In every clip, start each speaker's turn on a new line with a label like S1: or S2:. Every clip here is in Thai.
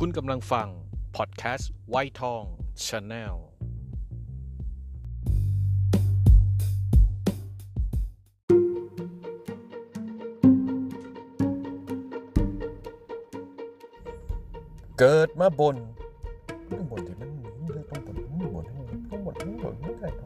S1: คุณกำลังฟัง พอดแคสต์วัยทอง Channel เกิดมาบ่นต้องบ่นที่มันต้องบ่นต้องบ่นต้องบ่นต้องบ่นไม่ได้หร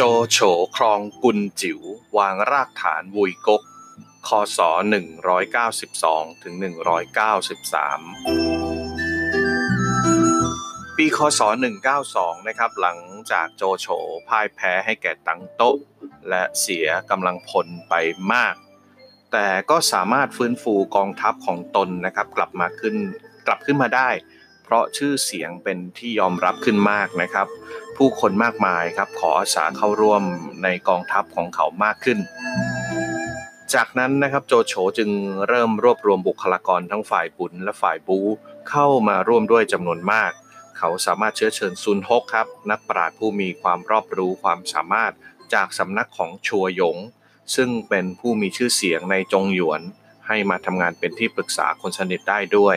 S1: โจโฉครองกุลจิ๋ววางรากฐานวุยกก คศ 192ถึง193 ปีคศ 192 นะครับหลังจากโจโฉพ่ายแพ้ให้แก่ตังโต๊ะ และเสียกำลังพลไปมาก แต่ก็สามารถฟื้นฟูกองทัพของตนนะครับกลับมาขึ้นกลับขึ้นมาได้ เพราะชื่อเสียงเป็นที่ยอมรับขึ้นมากนะครับ ผู้คนมากมายครับขออาสาเข้าร่วมในกองทัพของเขามากขึ้น จากนั้นนะครับโจโฉจึงเริ่มรวบรวมบุคลากรทั้งฝ่ายบุญและฝ่ายบูเข้ามาร่วมด้วยจำนวนมาก เขาสามารถเชื้อเชิญซุนฮกครับ นักปราชญ์ผู้มีความรอบรู้ความสามารถจากสำนักของชัวหยง ซึ่งเป็นผู้มีชื่อเสียงในจงหยวน ให้มาทำงานเป็นที่ปรึกษาคนสนิทได้ด้วย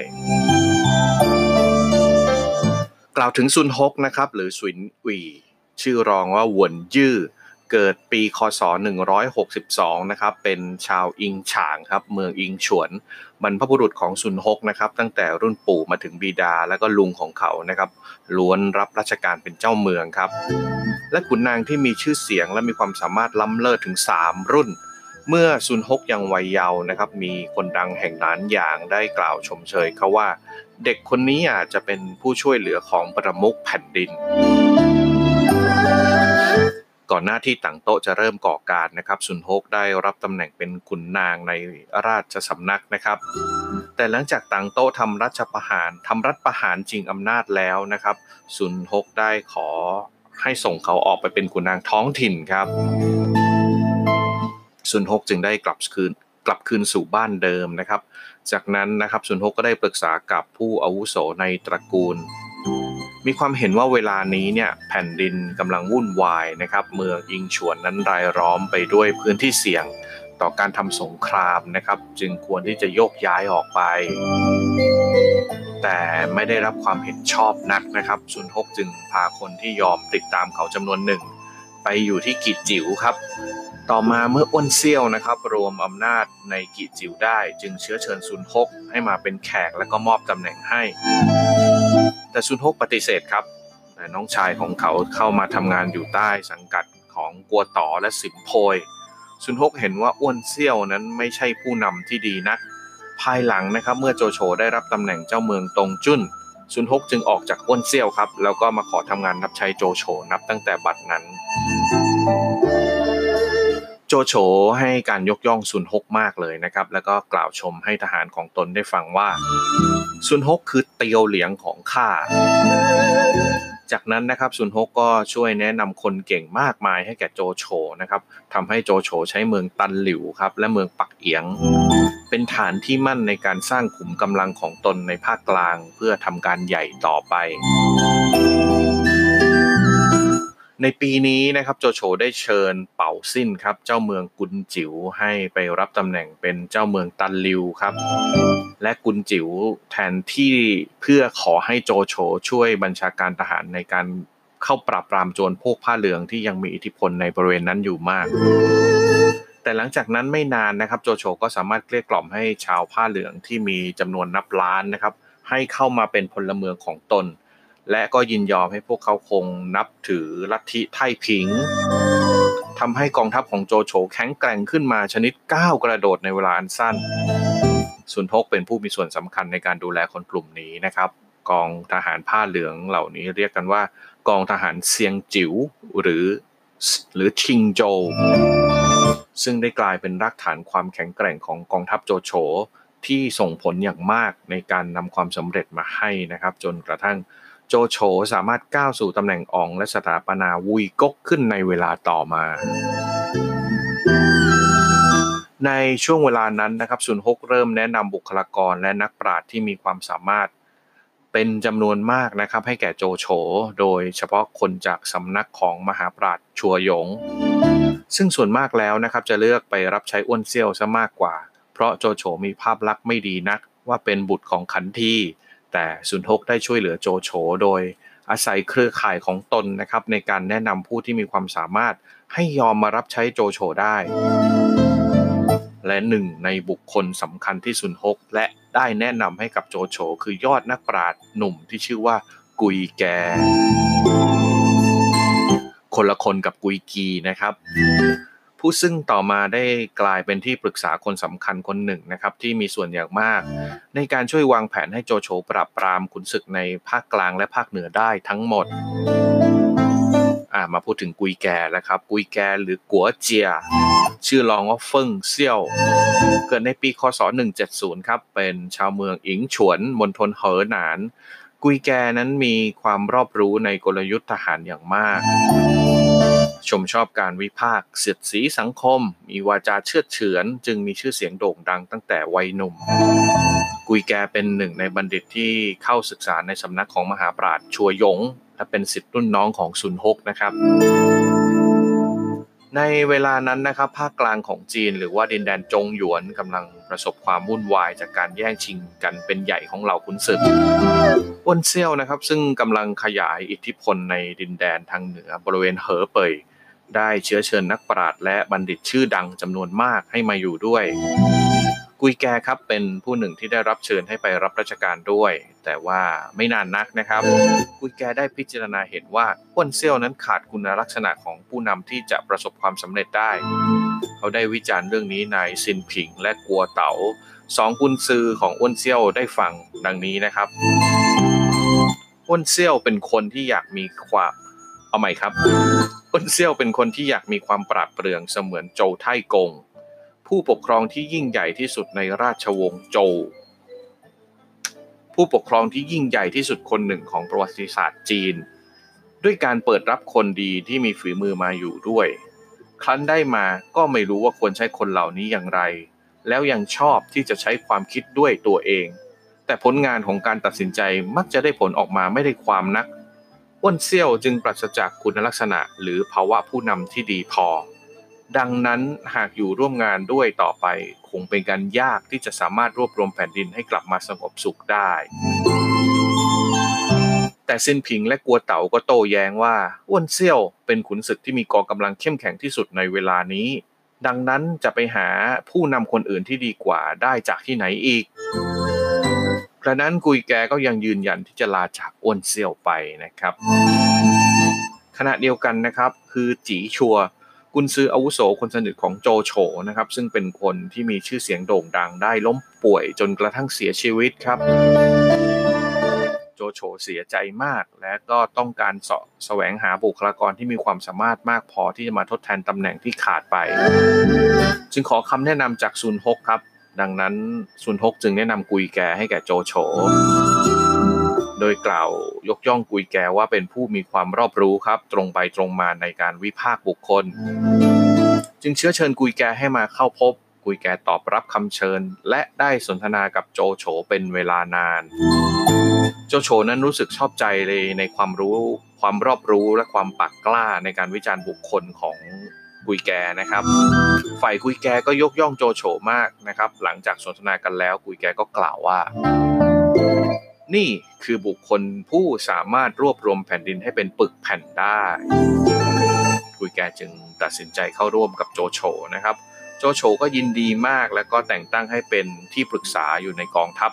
S1: กล่าวถึงซุนฮกนะครับหรือสุนอุยชื่อรองว่าหวนยื้อเกิดปีคศ 162 นะครับ เป็นชาวอิงฉางครับ เมืองอิงฉวน บรรพบุรุษของซุนฮกนะครับ ตั้งแต่รุ่นปู่มาถึงบิดาและก็ลุงของเขานะครับ ล้วนรับราชการเป็นเจ้าเมืองครับ และขุนนางที่มีชื่อเสียงและมีความสามารถล้ำเลิศถึง 3 รุ่น เมื่อซุนฮกยังวัยเยาว์นะครับ มีคนดังแห่งนั้นอย่างได้กล่าวชมเชยเขาว่า เด็กคนนี้อาจจะเป็นผู้ช่วยเหลือของประมุขแผ่นดิน ก่อนหน้าที่ต่างโต๊ะจะเริ่มก่อการนะครับซุนฮกได้รับตำแหน่งเป็นขุนนางในราชสำนักนะครับ แต่หลังจากต่างโต๊ะทำรัชประหารทำรัฐประหารจริงอำนาจแล้วนะครับซุนฮกได้ขอให้ส่งเขาออกไปเป็นขุนนางท้องถิ่นครับ ซุนฮกจึงได้กลับคืนกลับคืนสู่บ้านเดิมนะครับ จากนั้นนะครับซุนฮกก็ได้ปรึกษากับผู้อาวุโสในตระกูล มีความเห็นว่าเวลานี้เนี่ยแผ่นดินกำลังวุ่นวายนะครับ เมืองอิงฉวนนั้นรายล้อมไปด้วยพื้นที่เสี่ยงต่อการทำสงครามนะครับ จึงควรที่จะโยกย้ายออกไป แต่ไม่ได้รับความเห็นชอบนักนะครับซุนฮกจึงพาคนที่ยอมติดตามเขาจำนวนหนึ่ง ไปอยู่ที่กิจจิ๋วครับ ต่อมาเมื่ออ้วนเซี่ยวนะครับ รวมอำนาจในกิจจิวได้จึงเชื้อเชิญซุนฮกให้มาเป็นแขกและก็มอบตำแหน่งให้ แต่ซุนฮกปฏิเสธครับแต่น้องชายของเขาเข้ามาทำงานอยู่ใต้สังกัดของกัวต่อและสิมโพยซุนฮกเห็นว่าอ้วนเซี่ยวนั้นไม่ใช่ผู้นำที่ดีนัก ภายหลังนะครับเมื่อโจโฉได้รับตำแหน่งเจ้าเมืองตงจุนซุนฮกจึงออกจากอ้วนเซี่ยวครับ แล้วก็มาขอทำงานรับใช้โจโฉนับตั้งแต่บัดนั้น โจโฉให้การยกย่องซุนฮกมากเลยนะครับ แล้วก็กล่าวชมให้ทหารของตนได้ฟังว่าซุนฮกคือเตียวเหลียงของข้าจากนั้นนะครับซุนฮกก็ช่วยแนะนำคนเก่งมากมายให้แก่โจโฉนะครับทำให้โจโฉใช้เมืองตันหลิวครับและเมืองปักเอียง เป็นฐานที่มั่นในการสร้างขุมกำลังของตนในภาคกลาง เพื่อทำการใหญ่ต่อไป ในปีนี้นะครับโจโฉได้เชิญเป่าสิ้นครับ เจ้าเมืองกุนจิ๋วให้ไปรับตำแหน่งเป็นเจ้าเมืองตันลิวครับ และกุนจิ๋วแทนที่เพื่อขอให้โจโฉช่วยบัญชาการทหารในการเข้าปราบปรามโจรพวกผ้าเหลืองที่ยังมีอิทธิพลในบริเวณนั้นอยู่มาก แต่หลังจากนั้นไม่นานนะครับโจโฉก็สามารถเกลี้ยกล่อมให้ชาวผ้าเหลืองที่มีจำนวนนับล้านนะครับให้เข้ามาเป็นพลเมืองของตน และก็ยินยอมให้พวกเขาคงนับถือลัทธิไท่ผิงทำให้กองทัพของโจโฉแข็งแกร่งขึ้นมาชนิดก้าวกระโดดในเวลาอันสั้นซุนทกเป็นผู้มีส่วนสำคัญในการดูแลคนกลุ่มนี้นะครับ กองทหารผ้าเหลืองเหล่านี้เรียกกันว่า กองทหารเซียงจิ๋วหรือหรือชิงโจ ซึ่งได้กลายเป็นรากฐานความแข็งแกร่งของกองทัพโจโฉที่ส่งผลอย่างมากในการนำความสำเร็จมาให้นะครับ จนกระทั่ง โจโฉสามารถก้าวสู่ตำแหน่งอองและสถาปนาวุยก๊กขึ้นในเวลาต่อมา ในช่วงเวลานั้นนะครับซุนฮกเริ่มแนะนำบุคลากรและนักปราชญ์ที่มีความสามารถเป็นจำนวนมากนะครับให้แก่โจโฉ โดยเฉพาะคนจากสำนักของมหาปราชญ์ชัวหยง ซึ่งส่วนมากแล้วนะครับจะเลือกไปรับใช้อ้วนเซี่ยวซะมากกว่า เพราะโจโฉมีภาพลักษณ์ไม่ดีนักว่าเป็นบุตรของขันที แต่ซุนฮกได้ช่วยเหลือโจโฉโดยอาศัยเครือข่ายของตนนะครับในการแนะนำผู้ที่มีความสามารถให้ยอมมารับใช้โจโฉได้ และหนึ่งในบุคคลสำคัญที่ซุนฮกและได้แนะนำให้กับโจโฉคือยอดนักปราชญ์หนุ่มที่ชื่อว่ากุยแก คนละคนกับกุยกีนะครับ ผู้ซึ่งต่อมาได้กลายเป็นที่ปรึกษาคนสำคัญคนหนึ่งนะครับที่มีส่วนอย่างมาก ในการช่วยวางแผนให้โจโฉปราบปรามขุนศึกในภาคกลางและภาคเหนือได้ทั้งหมดามาพูดถึงกุยแกแล้วครับ กุยแกหรือกัวเจีย ชื่อรองว่าเฟิงเซี่ยว เกิดในปีคศ 170 ครับ เป็นชาวเมืองอิงฉวนมณฑลเหอหนาน กุยแกนั้นมีความรอบรู้ในกลยุทธ์ทหารอย่างมาก ชมชอบการวิพากษ์เสียดสีสังคม มีวาจาเชื่อเฉือน จึงมีชื่อเสียงโด่งดังตั้งแต่วัยหนุ่ม กุยแกเป็นหนึ่งในบัณฑิตที่เข้าศึกษาในสำนักของมหาปราชญ์ชัวยง และเป็นสิทธิ์รุ่นน้องของซุนฮกนะครับในเวลานั้นนะครับภาคกลางของจีน หรือว่าดินแดนจงหยวนกำลังประสบความวุ่นวายจากการแย่งชิงกันเป็นใหญ่ของเหล่าขุนศึกอ้วนเซี่ยวนะครับซึ่งกำลังขยายอิทธิพลในดินแดนทางเหนือบริเวณเหอเป่ย ได้เชื้อเชิญนักปราชญ์และบัณฑิตชื่อดังจำนวนมากให้มาอยู่ด้วย กุยแกครับเป็นผู้หนึ่งที่ได้รับเชิญให้ไปรับราชการด้วย แต่ว่าไม่นานนักนะครับ กุยแกได้พิจารณาเห็นว่าอ้วนเซี่ยวนั้นขาดคุณลักษณะของผู้นำที่จะประสบความสำเร็จได้ เขาได้วิจารณ์เรื่องนี้ในซินผิงและกัวเต๋าสองกุนซือของอ้วนเซี่ยวได้ฟังดังนี้นะครับอ้วนเซี่ยวเป็นคนที่อยากมีความ เอาใหม่ครับอ้นเซี่ยวเป็นคนที่อยากมีความปราดเปรื่องเสมือนโจวไทกง ผู้ปกครองที่ยิ่งใหญ่ที่สุดในราชวงศ์โจวผู้ปกครองที่ยิ่งใหญ่ที่สุดคนหนึ่งของประวัติศาสตร์จีน ด้วยการเปิดรับคนดีที่มีฝีมือมาอยู่ด้วย ครั้นได้มาก็ไม่รู้ว่าควรใช้คนเหล่านี้อย่างไร แล้วยังชอบที่จะใช้ความคิดด้วยตัวเอง แต่ผลงานของการตัดสินใจมักจะได้ผลออกมาไม่ได้ความนัก อ้วนเซี่ยวจึงปราศจากคุณลักษณะหรือภาวะผู้นำที่ดีพอ ดังนั้นหากอยู่ร่วมงานด้วยต่อไปคงเป็นการยากที่จะสามารถรวบรวมแผ่นดินให้กลับมาสงบสุขได้ แต่ซินผิงและกัวเต๋าก็โต้แย้งว่าอ้วนเซี่ยวเป็นขุนศึกที่มีกองกำลังเข้มแข็งที่สุดในเวลานี้ ดังนั้นจะไปหาผู้นำคนอื่นที่ดีกว่าได้จากที่ไหนอีก กระนั้นกุยแกก็ยังยืนยันที่จะลาจากอ้วนเซี่ยวไปนะครับ ขณะเดียวกันนะครับคือจีชัวกุนซืออาวุโสคนสนิทของโจโฉนะครับ ซึ่งเป็นคนที่มีชื่อเสียงโด่งดังได้ล้มป่วยจนกระทั่งเสียชีวิตครับ โจโฉเสียใจมาก และก็ต้องการสาะแสวงหาบุคลากรที่มีความสามารถมากพอที่จะมาทดแทนตำแหน่งที่ขาดไป จึงขอคำแนะนำจากซุนฮกครับ ดังนั้นซุนฮกจึงแนะนำกุยแกให้แก่โจโฉ โดยกล่าวยกย่องกุยแกว่าเป็นผู้มีความรอบรู้ครับ ตรงไปตรงมาในการวิพากษ์บุคคล จึงเชื้อเชิญกุยแกให้มาเข้าพบ กุยแกตอบรับคำเชิญ และได้สนทนากับโจโฉเป็นเวลานาน โจโฉนั้นรู้สึกชอบใจเลยในความรู้ ความรอบรู้และความปากกล้าในการวิจารณ์บุคคลของ กุยแกนะครับ ฝ่ายกุยแกก็ยกย่องโจโฉมากนะครับ หลังจากสนทนากันแล้วกุยแกก็กล่าวว่า นี่คือบุคคลผู้สามารถรวบรวมแผ่นดินให้เป็นปึกแผ่นได้กุยแกจึงตัดสินใจเข้าร่วมกับโจโฉนะครับ โจโฉก็ยินดีมากแล้วก็แต่งตั้งให้เป็นที่ปรึกษาอยู่ในกองทัพ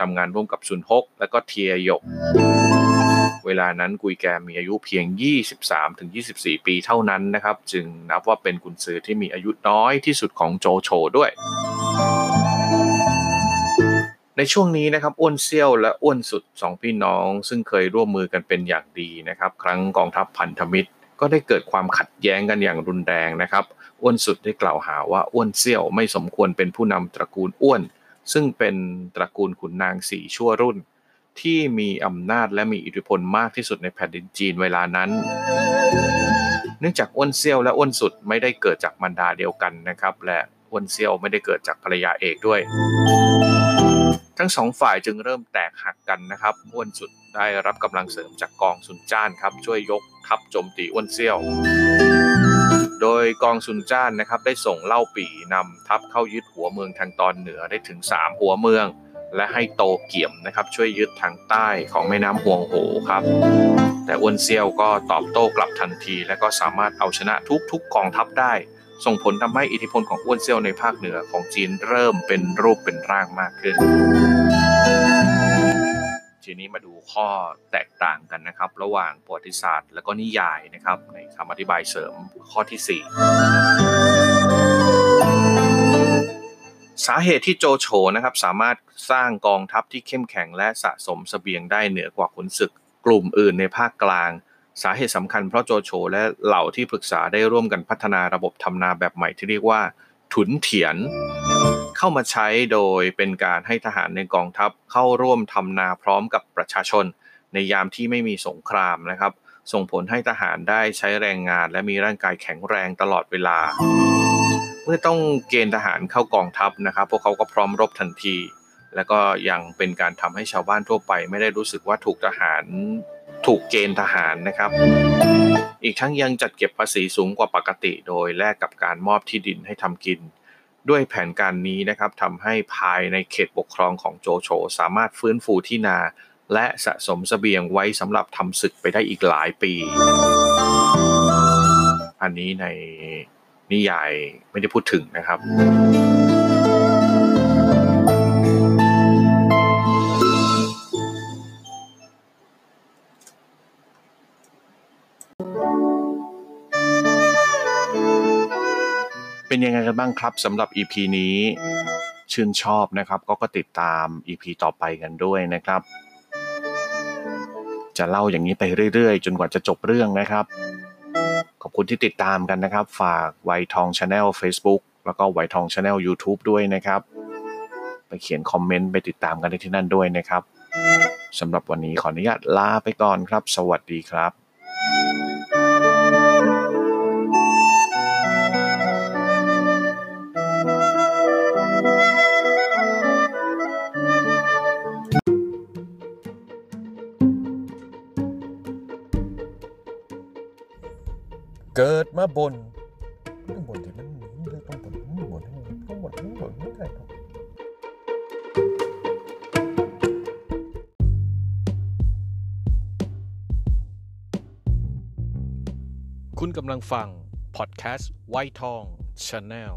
S1: ทำงานร่วมกับซุนฮกและก็เทียหยก เวลานั้นกุยแกมีอายุเพียง 23-24 ปีเท่านั้นนะครับ จึงนับว่าเป็นกุนซือที่มีอายุน้อยที่สุดของโจโฉด้วยในช่วงนี้นะครับอ้วนเซี่ยวและอ้วนสุดสองพี่น้อง ซึ่งเคยร่วมมือกันเป็นอย่างดีนะครับ ครั้งกองทัพพันธมิตร ก็ได้เกิดความขัดแย้งกันอย่างรุนแรงนะครับอ้วนสุดได้กล่าวหาว่าอ้วนเซี่ยวไม่สมควรเป็นผู้นำตระกูลอ้วน ซึ่งเป็นตระกูลขุนนางสี่ชั่วรุ่น ที่มีอำนาจและมีอิทธิพลมากที่สุดในแผ่นดินจีนเวลานั้น เนื่องจากอ้วนเซียวและอ้วนสุดไม่ได้เกิดจากมันดาเดียวกันนะครับ และอ้วนเซียวไม่ได้เกิดจากภรรยาเอกด้วย ทั้งสองฝ่ายจึงเริ่มแตกหักกันนะครับอ้วนสุดได้รับกำลังเสริมจากกองซุนจ้านครับช่วยยกทัพโจมตีอ้วนเซียวโดยกองซุนจ้านนะครับได้ส่งเล่าปีนำทัพเข้ายึดหัวเมืองทางตอนเหนือได้ถึง 3 หัวเมือง และให้โตเกี่ยมนะครับช่วยยึดทางใต้ของแม่น้ำห่วงโหครับ แต่อ้วนเซียวก็ตอบโต้กลับทันที และก็สามารถเอาชนะทุกๆกองทัพได้ ส่งผลทำให้อิทธิพลของอ้วนเซียวในภาคเหนือของจีนเริ่มเป็นรูปเป็นร่างมากขึ้น ทีนี้มาดูข้อแตกต่างกันนะครับ ระหว่างประวัติศาสตร์ และก็นิยายนะครับในคำอธิบายเสริมข้อที่ 4 สาเหตุที่โจโฉนะครับสามารถสร้างกองทัพที่เข้มแข็งและสะสมสเสบียงได้เหนือกว่าขุนศึกกลุ่มอื่นในภาคกลาง สาเหตุสำคัญเพราะโจโฉและเหล่าที่ปรึกษาได้ร่วมกันพัฒนาระบบทำนาแบบใหม่ที่เรียกว่า ถุนเถียน เข้ามาใช้โดยเป็นการให้ทหารในกองทัพเข้าร่วมทำนาพร้อมกับประชาชน ในยามที่ไม่มีสงครามนะครับ ส่งผลให้ทหารได้ใช้แรงงาน และมีร่างกายแข็งแรงตลอดเวลา เมื่อต้องเกณฑ์ทหารเข้ากองทัพนะครับ พวกเขาก็พร้อมรบทันที และก็ยังเป็นการทำให้ชาวบ้านทั่วไป ไม่ได้รู้สึกว่าถูกทหารถูกเกณฑ์ทหารนะครับ อีกทั้งยังจัดเก็บภาษีสูงกว่าปกติ โดยแลกกับการมอบที่ดินให้ทำกิน ด้วยแผนการนี้นะครับทำให้ภายในเขตปกครองของโจโฉสามารถฟื้นฟูที่นา และสะสมสเสบียงไว้สำหรับทำศึกไปได้อีกหลายปี อันนี้ใน นิยายไม่ได้พูดถึงนะครับเป็นยังไงกันบ้างครับสำหรับ EP นี้ ชื่นชอบนะครับ ก็ก็ติดตาม EP ต่อไปกันด้วยนะครับ จะเล่าอย่างนี้ไปเรื่อยๆ จนกว่าจะจบเรื่องนะครับ ขอบคุณที่ติดตามกันนะครับ ฝากไวทองชาแนล Facebook แล้วก็ไวท์ทอง Channel YouTube ด้วยนะครับ ไปเขียนคอมเมนต์ไปติดตามกันที่นั่นด้วยนะครับสำหรับวันนี้ขออนุญาตลาไปก่อนครับ สวัสดีครับ
S2: เกิดมาบนต้องบนที่มันเลือกต้องบนต้องบนต้องบนต้องบนไม่ได้ครับ
S3: คุณกำลังฟัง พอดแคสต์ไวท์ทองชาแนล